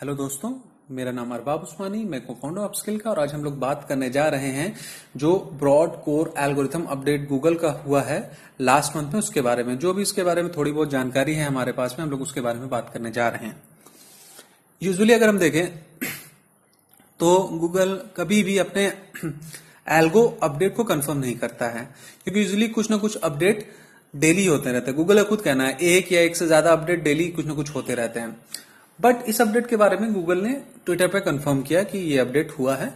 Hello दोस्तों, मेरा नाम अरबाब उस्मानी, मैं को फाउंडर ऑफ़ स्किल का, और आज हम लोग बात करने जा रहे हैं जो broad core algorithm update Google का हुआ है लास्ट मंथ में, उसके बारे में। जो भी इसके बारे में थोड़ी बहुत जानकारी है हमारे पास में, हम लोग उसके बारे में बात करने जा रहे हैं। यूजुअली अगर हम देखें तो गूगल कभी भी अपने एल्गो अपडेट को कंफर्म नहीं करता है, क्योंकि यूजली कुछ ना कुछ अपडेट डेली होते रहते हैं। गूगल का खुद कहना है, एक या एक से ज़्यादा अपडेट डेली कुछ ना कुछ होते रहते हैं। बट इस अपडेट के बारे में गूगल ने ट्विटर पर कंफर्म किया कि ये अपडेट हुआ है।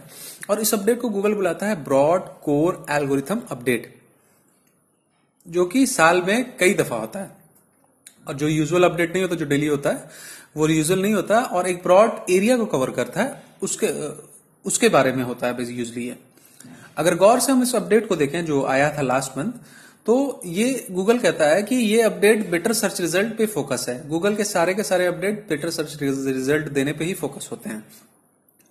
और इस अपडेट को गूगल बुलाता है ब्रॉड कोर एल्गोरिथम अपडेट जो कि साल में कई दफ़ा होता है। और जो यूजुअल अपडेट नहीं होता, जो डेली होता है, वो यूजुअल नहीं होता। और एक ब्रॉड एरिया को कवर करता है, उसके उसके बारे में होता है यूजली ये। अगर गौर से हम इस अपडेट को देखें, जो आया था लास्ट मंथ तो ये गूगल कहता है कि ये अपडेट बेटर सर्च रिज़ल्ट पे फोकस है। गूगल के सारे के सारे अपडेट बेटर सर्च रिज़ल्ट देने पे ही फोकस होते हैं।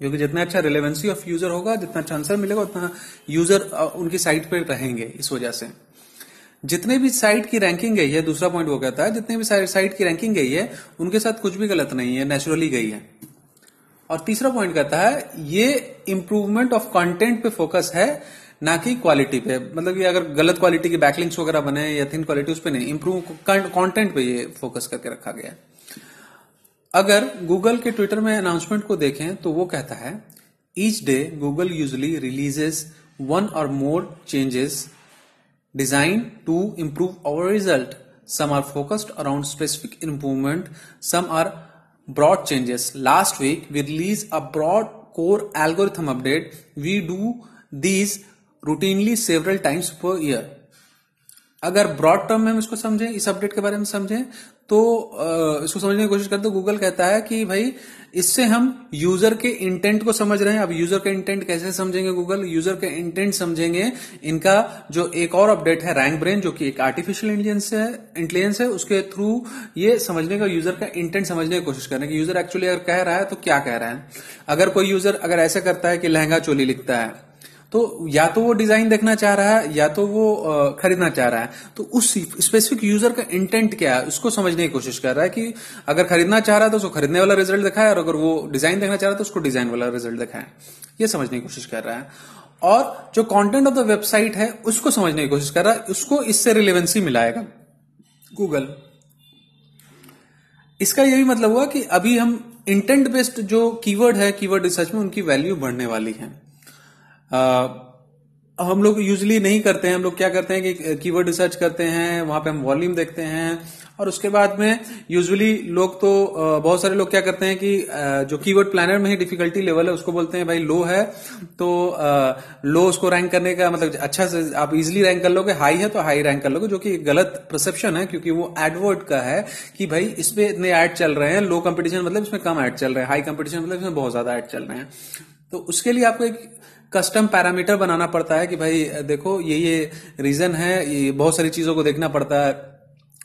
क्योंकि जितना अच्छा रिलेवेंसी ऑफ़ यूज़र होगा, जितना अच्छा आंसर मिलेगा, उतना यूज़र उनकी साइट पे रहेंगे इस वजह से। जितने भी साइट की रैंकिंग गई है, दूसरा पॉइंट वो कहता है, जितने भी साइट की रैंकिंग गई है, उनके साथ कुछ भी गलत नहीं है नेचुरली गई है। और तीसरा पॉइंट कहता है, ये इंप्रूवमेंट ऑफ़ कंटेंट पे फोकस है ना कि क्वालिटी पे मतलब ये अगर गलत क्वालिटी की बैकलिंग्स वगैरह बने या थिन क्वालिटी उस पर नहीं इंप्रूव कंटेंट पे ये फोकस करके रखा गया अगर गूगल के ट्विटर में अनाउंसमेंट को देखें तो वो कहता है each day Google usually releases one or more changes design to improve our result some are focused around specific improvement some are broad changes. Last week, we released a broad core algorithm update. We do these routinely several times per year अगर broad term में हम इसको समझें, इस update के बारे में समझें तो इसको समझने की कोशिश करते गूगल कहता है कि भाई, इससे हम यूज़र के इंटेंट को समझ रहे हैं। अब यूज़र के इंटेंट कैसे समझेंगे गूगल यूज़र के इंटेंट समझेंगे इनका जो एक और अपडेट है रैंक ब्रेन जो कि एक आर्टिफिशियल इंटेलिजेंस है इंटेलिजेंस है, उसके थ्रू ये समझने का यूज़र का इंटेंट समझने की कोशिश करने की। यूज़र एक्चुअली अगर कह रहा है तो क्या कह रहा है? अगर कोई यूज़र अगर ऐसा करता है कि लहंगा चोली लिखता है तो या तो वो डिज़ाइन देखना चाह रहा है, या तो वो खरीदना चाह रहा है। तो उस स्पेसिफिक यूज़र का इंटेंट क्या है, उसको समझने की कोशिश कर रहा है कि अगर खरीदना चाह रहा है तो उसको खरीदने वाला रिज़ल्ट दिखाए, और अगर वो डिज़ाइन देखना चाह रहा है तो उसको डिज़ाइन वाला रिज़ल्ट दिखाए। ये समझने की कोशिश कर रहा है। और जो कंटेंट ऑफ़ द वेबसाइट है, उसको समझने की कोशिश कर रहा है, उसको इससे रिलेवेंसी मिलाएगा। गूगल इसका यह भी मतलब हुआ कि अभी हम इंटेंट बेस्ड जो कीवर्ड है कीवर्ड रिसर्च में, उनकी वैल्यू बढ़ने वाली है। हम लोग यूजली नहीं करते हैं, हम लोग क्या करते हैं कि कीवर्ड रिसर्च करते हैं, वहाँ पे हम वॉल्यूम देखते हैं, और उसके बाद में यूजुअली लोग तो बहुत सारे लोग क्या करते हैं कि जो कीवर्ड प्लानर में ही डिफिकल्टी लेवल है, उसको बोलते हैं, भाई लो है। तो लो उसको रैंक करने का मतलब अच्छा से, आप इजिली रैंक कर लोगे हाई है तो हाई रैंक कर लोगे, जो कि गलत परसेप्शन है, क्योंकि वो एडवर्ड का है कि, भाई इसमें इतने एड चल रहे हैं लो कंपटीशन मतलब इसमें कम एड चल रहे हैं हाई कंपटीशन मतलब इसमें बहुत ज़्यादा एड चल रहे हैं। तो उसके लिए आपको एक कस्टम पैरामीटर बनाना पड़ता है कि भाई, देखो, ये ये रीजन है, ये बहुत सारी चीज़ों को देखना पड़ता है।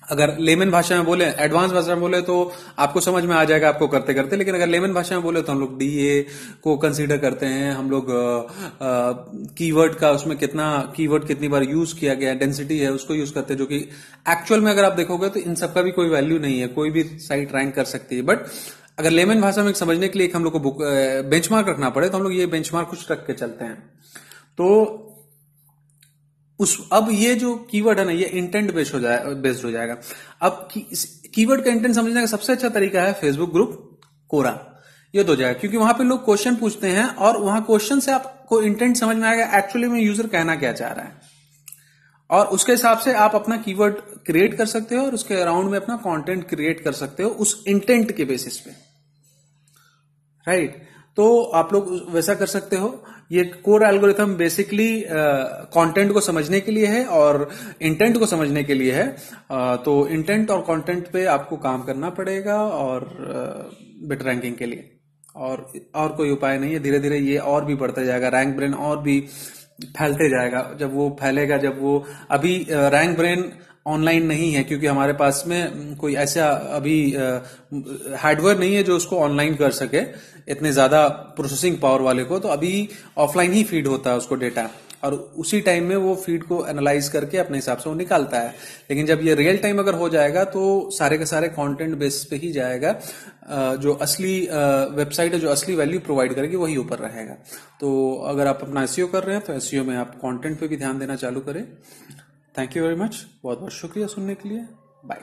अगर लेमन भाषा में बोले एडवांस भाषा में बोले तो आपको समझ में आ जाएगा आपको करते करते, लेकिन अगर लेमन भाषा में बोले तो हम लोग डी ए को कंसीडर करते हैं। हम लोग कीवर्ड का उसमें कितना कीवर्ड कितनी बार यूज़ किया गया डेंसिटी है, उसको यूज़ करते हैं, जो कि एक्चुअल में अगर आप देखोगे तो इन सबका भी कोई वैल्यू नहीं है, कोई भी साइट रैंक कर सकती है। बट अगर लेमन भाषा में समझने के लिए एक हम लोग को बुक बेंचमार्क रखना पड़े तो हम लोग ये बेंचमार्क कुछ रख के चलते हैं। तो उस अब ये जो कीवर्ड है ना ये इंटेंट बेस्ड हो जाए बेस्ड हो जाएगा। अब की, कीवर्ड का इंटेंट समझने का सबसे अच्छा तरीका है फेसबुक ग्रुप कोरा। ये दो जाएगा क्योंकि वहाँ पे लोग क्वेश्चन पूछते हैं और वहाँ क्वेश्चन से आपको इंटेंट समझ में आएगा एक्चुअली में यूज़र कहना क्या चाह रहा है। और उसके हिसाब से आप अपना कीवर्ड क्रिएट कर सकते हो और उसके अराउंड में अपना कंटेंट क्रिएट कर सकते हो उस इंटेंट के बेसिस पे। Right right? तो आप लोग वैसा कर सकते हो। ये कोर एल्गोरिथम बेसिकली कंटेंट को समझने के लिए है और इंटेंट को समझने के लिए है। Uh, तो इंटेंट और कंटेंट पे आपको काम करना पड़ेगा और बेटर uh, रैंकिंग के लिए। और और कोई उपाय नहीं है। धीरे धीरे ये और भी बढ़ता जाएगा। रैंक ब्रेन और भी फैलते जाएगा। जब वो फैलेगा जब वो अभी रैंक ब्रेन ऑनलाइन नहीं है, क्योंकि हमारे पास में कोई ऐसा अभी हार्डवेयर नहीं है जो उसको ऑनलाइन कर सके, इतने ज़्यादा प्रोसेसिंग पावर वाले को तो अभी ऑफलाइन ही फ़ीड होता है उसको डेटा और उसी टाइम में वो फ़ीड को एनालाइज करके अपने हिसाब से वो निकालता है। लेकिन जब ये रियल टाइम अगर हो जाएगा तो सारे के सारे कंटेंट बेस पे ही जाएगा जो असली वेबसाइट है, जो असली वैल्यू प्रोवाइड करेगी, वही ऊपर रहेगा। तो अगर आप अपना एसईओ कर रहे हैं तो एसईओ में आप कंटेंट पे भी ध्यान देना चालू करें। थैंक यू वेरी मच बहुत बहुत शुक्रिया सुनने के लिए। बाय